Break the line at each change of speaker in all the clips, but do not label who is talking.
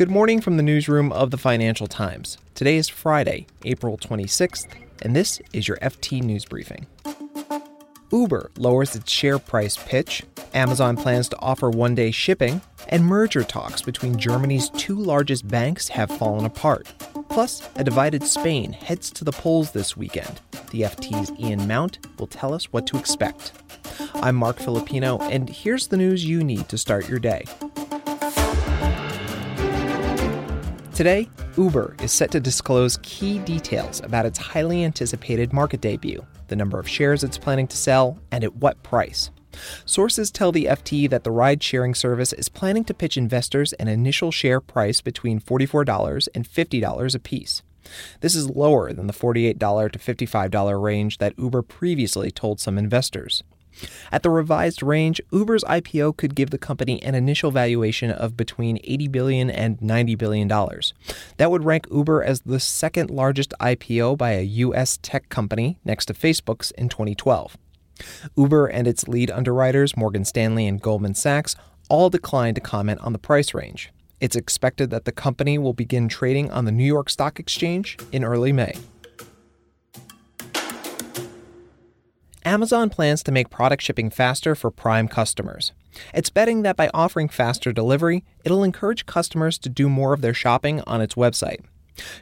Good morning from the newsroom of the Financial Times. Today is Friday, April 26th, and this is your FT News Briefing. Uber lowers its share price pitch, Amazon plans to offer one day shipping, and merger talks between Germany's two largest banks have fallen apart. Plus, a divided Spain heads to the polls this weekend. The FT's Ian Mount will tell us what to expect. I'm Marc Filippino, and here's the news you need to start your day. Today, Uber is set to disclose key details about its highly anticipated market debut, the number of shares it's planning to sell, and at what price. Sources tell the FT that the ride sharing service is planning to pitch investors an initial share price between $44 and $50 apiece. This is lower than the $48 to $55 range that Uber previously told some investors. At the revised range, Uber's IPO could give the company an initial valuation of between 80 billion and 90 billion dollars. That would rank Uber as the second largest IPO by a US tech company next to Facebook's in 2012. Uber and its lead underwriters, Morgan Stanley and Goldman Sachs, all declined to comment on the price range. It's expected that the company will begin trading on the New York Stock Exchange in early May. Amazon plans to make product shipping faster for Prime customers. It's betting that by offering faster delivery, it'll encourage customers to do more of their shopping on its website.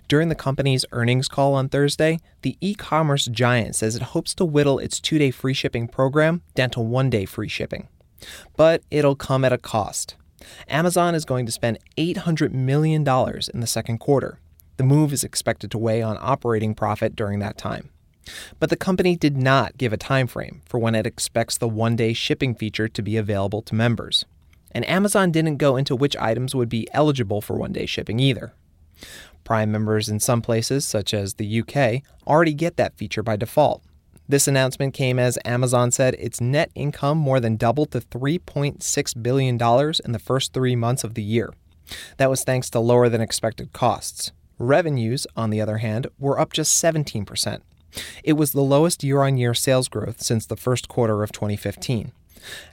During the company's earnings call on Thursday, the e commerce giant says it hopes to whittle its two day free shipping program down to one day free shipping. But it'll come at a cost. Amazon is going to spend $800 million in the second quarter. The move is expected to weigh on operating profit during that time. But the company did not give a time frame for when it expects the one day shipping feature to be available to members. And Amazon didn't go into which items would be eligible for one day shipping either. Prime members in some places, such as the UK, already get that feature by default. This announcement came as Amazon said its net income more than doubled to $3.6 billion in the first three months of the year. That was thanks to lower than expected costs. Revenues, on the other hand, were up just 17%. It was the lowest year on year sales growth since the first quarter of 2015.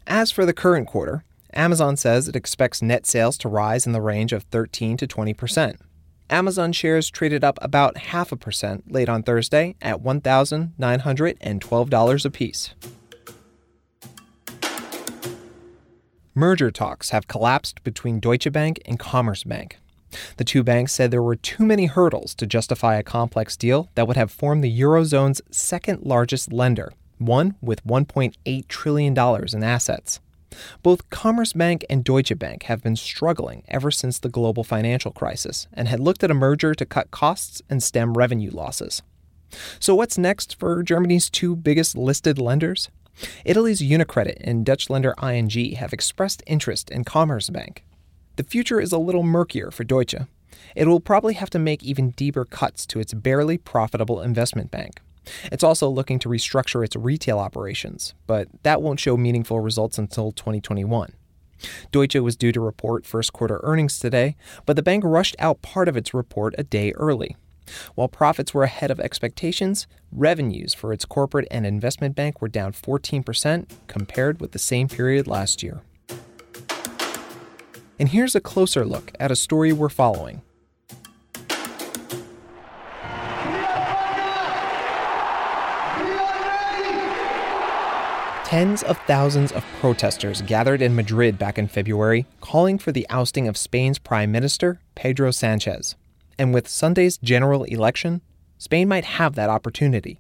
As for the current quarter, Amazon says it expects net sales to rise in the range of 13 to 20 percent. Amazon shares traded up about half a percent late on Thursday at $1,912 apiece. Merger talks have collapsed between Deutsche Bank and Commerzbank. The two banks said there were too many hurdles to justify a complex deal that would have formed the Eurozone's second largest lender, one with $1.8 trillion in assets. Both Commerzbank and Deutsche Bank have been struggling ever since the global financial crisis and had looked at a merger to cut costs and stem revenue losses. So, what's next for Germany's two biggest listed lenders? Italy's Unicredit and Dutch lender ING have expressed interest in Commerzbank. The future is a little murkier for Deutsche. It will probably have to make even deeper cuts to its barely profitable investment bank. It's also looking to restructure its retail operations, but that won't show meaningful results until 2021. Deutsche was due to report first quarter earnings today, but the bank rushed out part of its report a day early. While profits were ahead of expectations, revenues for its corporate and investment bank were down 14% compared with the same period last year. And here's a closer look at a story we're following Tens of thousands of protesters gathered in Madrid back in February, calling for the ousting of Spain's Prime Minister, Pedro Sanchez. And with Sunday's general election, Spain might have that opportunity.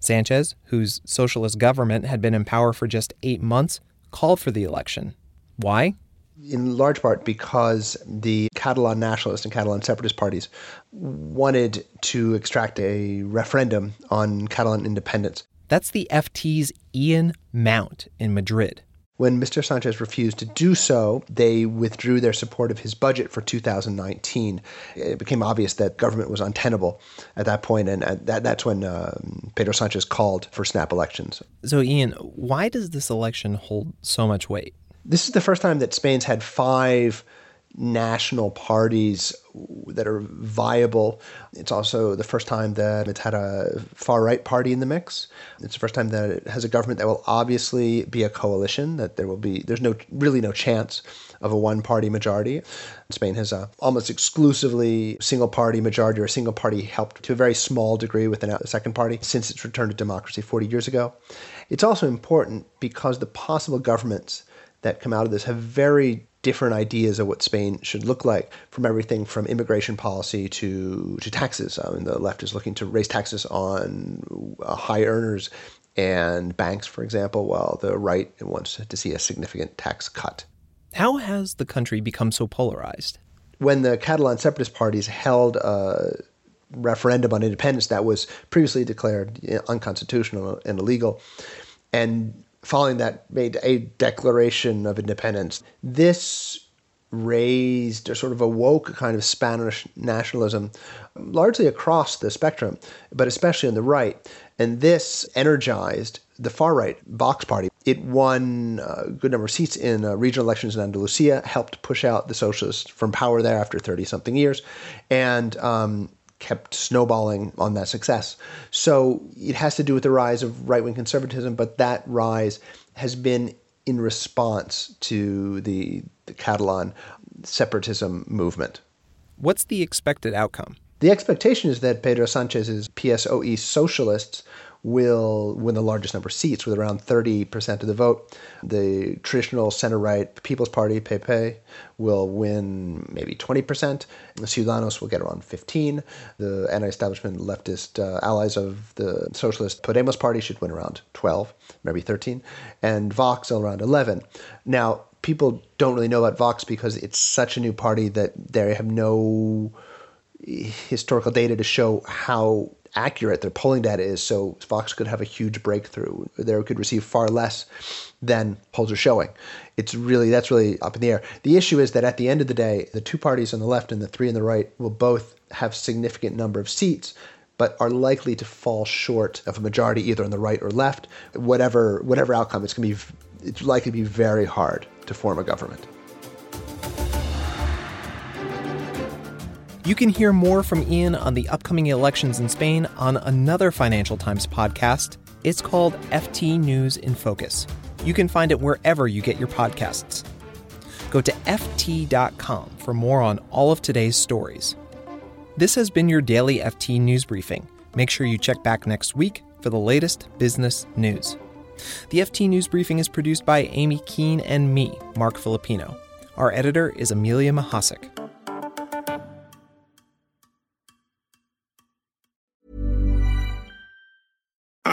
Sanchez, whose socialist government had been in power for just eight months, called for the election. Why?
In large part because the Catalan nationalist and Catalan separatist parties wanted to extract a referendum on Catalan independence.
That's the FT's Ian Mount in Madrid.
When Mr. Sanchez refused to do so, they withdrew their support of his budget for 2019. It became obvious that government was untenable at that point, and that, that's when um, Pedro Sanchez called for snap elections.
So, Ian, why does this election hold so much weight?
This is the first time that Spain's had five national parties that are viable. It's also the first time that it's had a far right party in the mix. It's the first time that it has a government that will obviously be a coalition. That there will be there's no really no chance of a one party majority. Spain has a almost exclusively single party majority or single party helped to a very small degree with a second party since its return to democracy 40 years ago. It's also important because the possible governments that come out of this have very different ideas of what Spain should look like, from everything from immigration policy to to taxes. I mean, the left is looking to raise taxes on uh, high earners and banks, for example, while the right wants to see a significant tax cut.
How has the country become so polarized?
When the Catalan separatist parties held a referendum on independence that was previously declared unconstitutional and illegal, and following that made a declaration of independence. This raised or sort of awoke a kind of Spanish nationalism largely across the spectrum, but especially on the right. And this energized the far right Vox party. It won a good number of seats in uh, regional elections in Andalusia, helped push out the socialists from power there after 30 something years, and um, kept snowballing on that success. So it has to do with the rise of right wing conservatism, but that rise has been in response to the, the Catalan separatism movement.
What's the expected outcome?
The expectation is that Pedro Sanchez's PSOE socialists will win the largest number of seats with around 30% of the vote. The traditional center right People's Party, Pepe, will win maybe 20%. The Ciudadanos will get around 15. The anti-establishment leftist uh, allies of the socialist Podemos party should win around 12, maybe 13, and Vox around 11. Now, people don't really know about Vox because it's such a new party that they have no historical data to show how accurate their polling data is. So Vox could have a huge breakthrough. They could receive far less than polls are showing. It's really that's really up in the air. The issue is that at the end of the day, the two parties on the left and the three on the right will both have significant number of seats but are likely to fall short of a majority either on the right or left. Whatever whatever outcome, it's going to be it's likely to be very hard to form a government.
You can hear more from Ian on the upcoming elections in Spain on another Financial Times podcast. It's called FT News in Focus. You can find it wherever you get your podcasts. Go to FT.com for more on all of today's stories. This has been your daily FT News Briefing. Make sure you check back next week for the latest business news. The FT News Briefing is produced by Amy Keene and me, Marc Filippino. Our editor is Amelia Mahasik.